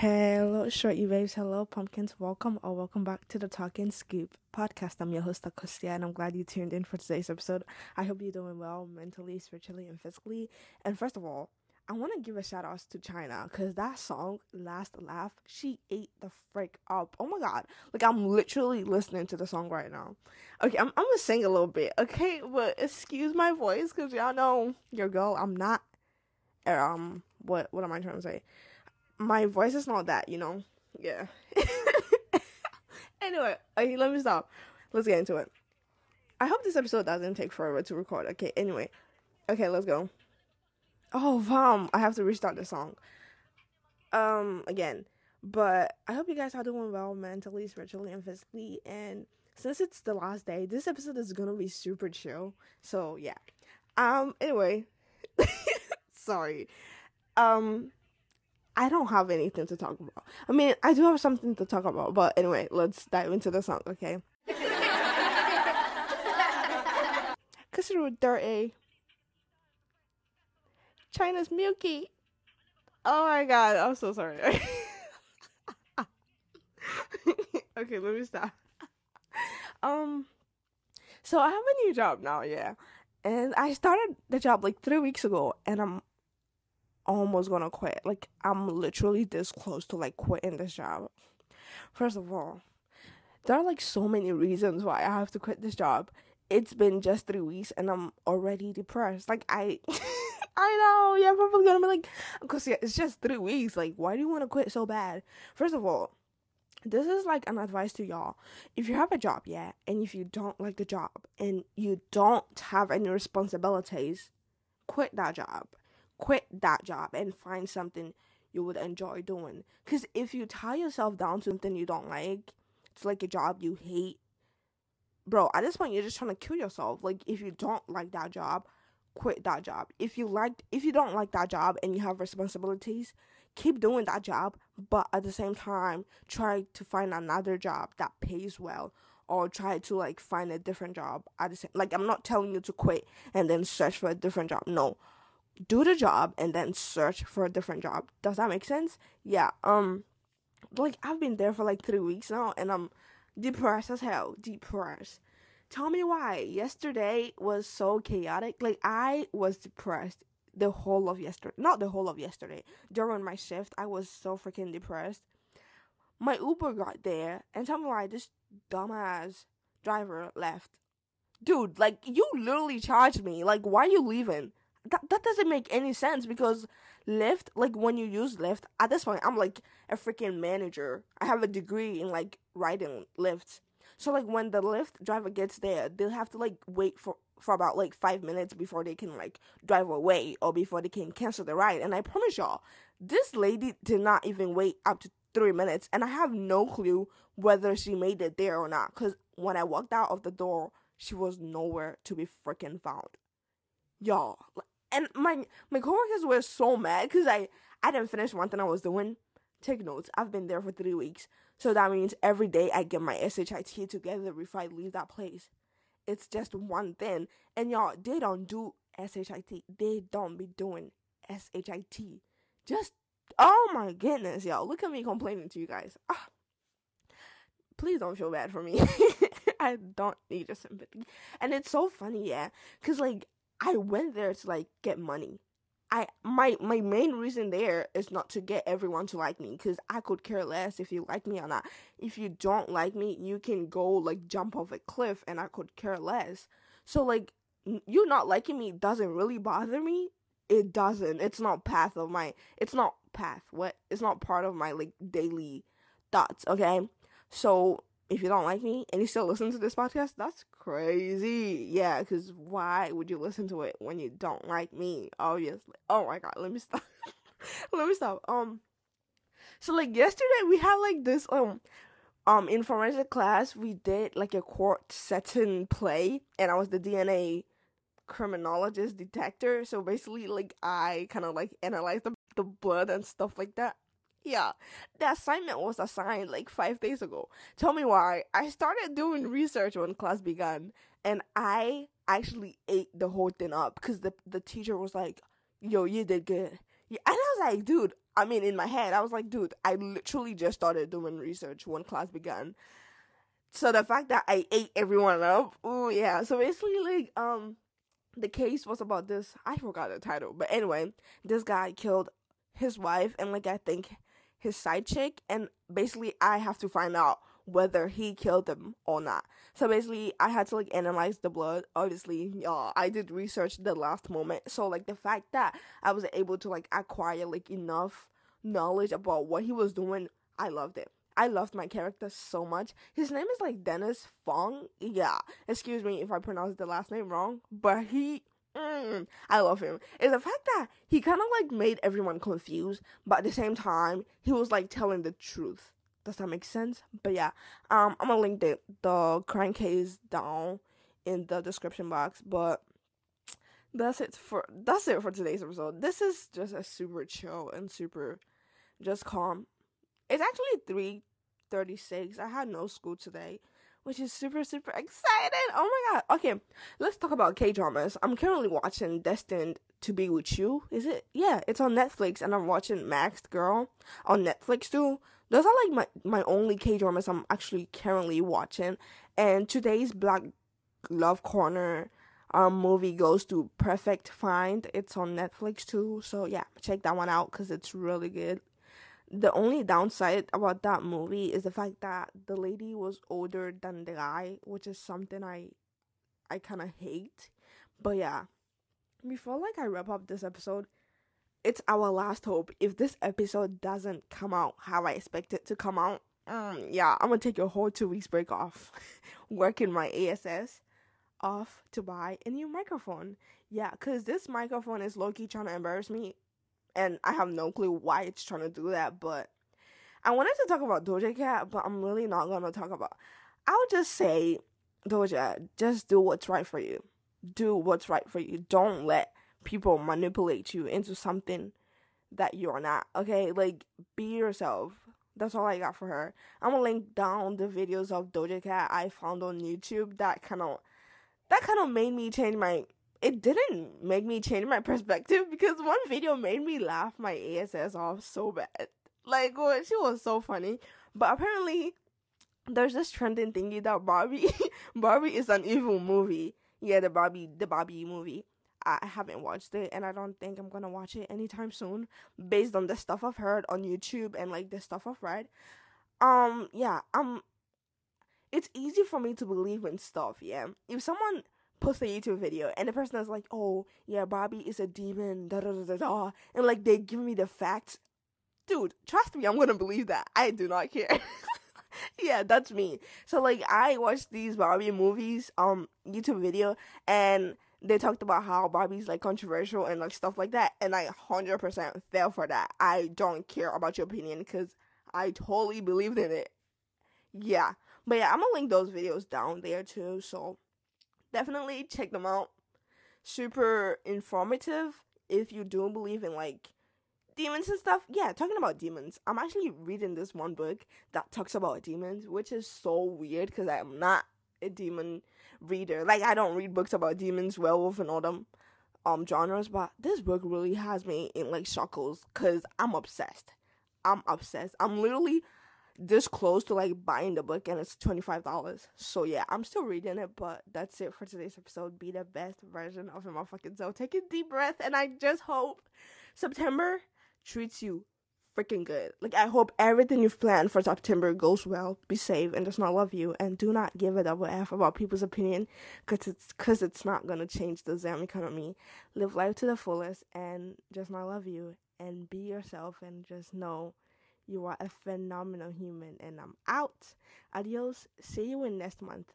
Hello, shorty babes. Hello, pumpkins. Welcome or welcome back to the Talking Scoop podcast. I'm your host, Akustia, and I'm glad you tuned in for today's episode. I hope you're doing well mentally, spiritually, and physically. And first of all, I want to give a shout out to China because that song, Last Laugh, she ate the freak up. Oh my god. Like, I'm literally listening to the song right now. Okay, I'm, I'm gonna sing a little bit, okay? But excuse my voice because y'all know your girl, I'm not. Um, what, what am I trying to say? My voice is not that, you know. Yeah. anyway, okay, let me stop. Let's get into it. I hope this episode doesn't take forever to record. Okay, anyway. Okay, let's go. Oh, vam, I have to restart the song. Um, again. But I hope you guys are doing well mentally, spiritually, and physically. And since it's the last day, this episode is gonna be super chill. So yeah. Um, anyway. Sorry. Um I don't have anything to talk about. I mean, I do have something to talk about, but anyway, let's dive into the song, okay? Consider dirty. China's Milky. Oh my god, I'm so sorry. okay, let me stop. Um, so I have a new job now, yeah, and I started the job like three weeks ago, and I'm almost gonna quit. Like I'm literally this close to like quitting this job. First of all, there are like so many reasons why I have to quit this job. It's been just three weeks and I'm already depressed. Like I I know, yeah, probably gonna be like because yeah, it's just three weeks. Like, why do you wanna quit so bad? First of all, this is like an advice to y'all. If you have a job, yeah, and if you don't like the job and you don't have any responsibilities, quit that job quit that job and find something you would enjoy doing. Because if you tie yourself down to something you don't like, it's like a job you hate. Bro, at this point, you're just trying to kill yourself. Like, if you don't like that job, quit that job. If you like, if you don't like that job and you have responsibilities, keep doing that job, but at the same time, try to find another job that pays well or try to like find a different job at the same like I'm not telling you to quit and then search for a different job. No do the job and then search for a different job. Does that make sense? Yeah. Um like I've been there for like 3 weeks now and I'm depressed as hell. Depressed. Tell me why. Yesterday was so chaotic. Like I was depressed the whole of yesterday. Not the whole of yesterday. During my shift, I was so freaking depressed. My Uber got there and tell me why this dumbass driver left. Dude, like you literally charged me. Like why are you leaving? That that doesn't make any sense because Lyft, like when you use Lyft, at this point I'm like a freaking manager. I have a degree in like writing Lyfts. So like when the Lyft driver gets there, they'll have to like wait for for about like five minutes before they can like drive away or before they can cancel the ride. And I promise y'all, this lady did not even wait up to three minutes, and I have no clue whether she made it there or not. Cause when I walked out of the door, she was nowhere to be freaking found. Y'all, and my my coworkers were so mad because I I didn't finish one thing I was doing. Take notes. I've been there for three weeks, so that means every day I get my SHIT together before I leave that place. It's just one thing, and y'all they don't do SHIT. They don't be doing SHIT. Just oh my goodness, y'all. Look at me complaining to you guys. Ah. Please don't feel bad for me. I don't need your sympathy. And it's so funny, yeah, cause like I went there to like get money. I my my main reason there is not to get everyone to like me because I could care less if you like me or not. If you don't like me, you can go like jump off a cliff and I could care less. So like you not liking me doesn't really bother me. It doesn't. It's not path of my. It's not path. What? It's not part of my like daily thoughts. Okay. So if you don't like me and you still listen to this podcast, that's crazy. Yeah, because why would you listen to it when you don't like me? Obviously. Oh my god, let me stop. let me stop. Um, so like yesterday we had like this um um in forensic class we did like a court setting play and I was the DNA criminologist detector. So basically like I kind of like analyzed the the blood and stuff like that. Yeah, the assignment was assigned like five days ago. Tell me why. I started doing research when class began, and I actually ate the whole thing up because the the teacher was like, "Yo, you did good. And I was like, dude. I mean, in my head, I was like, dude. I literally just started doing research when class began. So the fact that I ate everyone up, oh yeah. So basically, like, um, the case was about this. I forgot the title, but anyway, this guy killed his wife and like I think his side chick, and basically I have to find out whether he killed them or not. So basically, I had to like analyze the blood. Obviously, y'all, I did research the last moment. So like the fact that I was able to like acquire like enough knowledge about what he was doing, I loved it. I loved my character so much. His name is like Dennis Fung. Yeah, excuse me if I pronounced the last name wrong, but he Mm, I love him. Is the fact that he kind of like made everyone confused, but at the same time, he was like telling the truth. Does that make sense? But yeah, um, I'm gonna link the the crime case down in the description box. But that's it for that's it for today's episode. This is just a super chill and super just calm. It's actually three thirty six. I had no school today, which is super, super excited. Oh my god. Okay, let's talk about K dramas. I'm currently watching Destined to Be With You. Is it? Yeah, it's on Netflix, and I'm watching Masked Girl on Netflix too. Those are like my, my only K dramas I'm actually currently watching. And today's Black Love Corner um movie goes to Perfect Find. It's on Netflix too. So yeah, check that one out because it's really good the only downside about that movie is the fact that the lady was older than the guy, which is something I I kind of hate. But yeah, before like I wrap up this episode, it's our last hope. If this episode doesn't come out how I expect it to come out, um, yeah, I'm gonna take a whole two weeks break off, working my ASS off to buy a new microphone. Yeah, cause this microphone is low key trying to embarrass me and I have no clue why it's trying to do that. But I wanted to talk about Doja Cat, but I'm really not gonna talk about. I'll just say, Doja, just do what's right for you. Do what's right for you. Don't let people manipulate you into something that you're not. Okay, like be yourself. That's all I got for her. I'm gonna link down the videos of Doja Cat I found on YouTube that kind of that kind of made me change my it didn't make me change my perspective because one video made me laugh my ASS off so bad. Like, well, she was so funny. But apparently, there's this trending thingy that Barbie, Barbie is an evil movie. Yeah, the Barbie, the Barbie movie. I haven't watched it, and I don't think I'm gonna watch it anytime soon, based on the stuff I've heard on YouTube and like the stuff I've read. Um, yeah, um, it's easy for me to believe in stuff. Yeah, if someone post a YouTube video and the person is like, "Oh, yeah, Barbie is a demon," da da da da da, and like they give me the facts, dude. Trust me, I'm gonna believe that. I do not care. yeah, that's me. So like, I watched these Barbie movies, um, YouTube video, and they talked about how Barbie's like controversial and like stuff like that, and I hundred percent fell for that. I don't care about your opinion because I totally believed in it. Yeah, but yeah, I'm gonna link those videos down there too. So definitely check them out. Super informative if you do believe in like demons and stuff. Yeah, talking about demons. I'm actually reading this one book that talks about demons, which is so weird because I'm not a demon reader. Like I don't read books about demons, werewolf, and all them um genres, but this book really has me in like shackles because I'm obsessed. I'm obsessed. I'm literally this close to like buying the book and it's $25. So yeah, I'm still reading it, but that's it for today's episode. Be the best version of your motherfucking self. Take a deep breath and I just hope September treats you freaking good. Like I hope everything you've planned for September goes well. Be safe and just not love you and do not give a double F about people's opinion cuz it's cuz it's not going to change the Zam economy. Live life to the fullest and just not love you and be yourself and just know you are a phenomenal human, and I'm out. Adios. See you in next month.